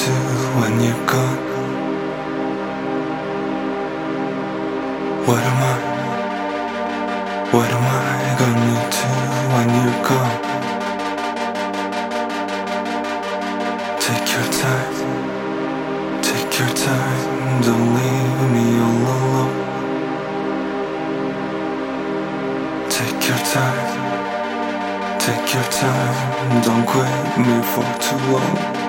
to when you're gone? What am I? What am I gonna do when you're gone? Take your time, take your time, don't leave me all alone. Take your time, take your time, don't quit me for too long.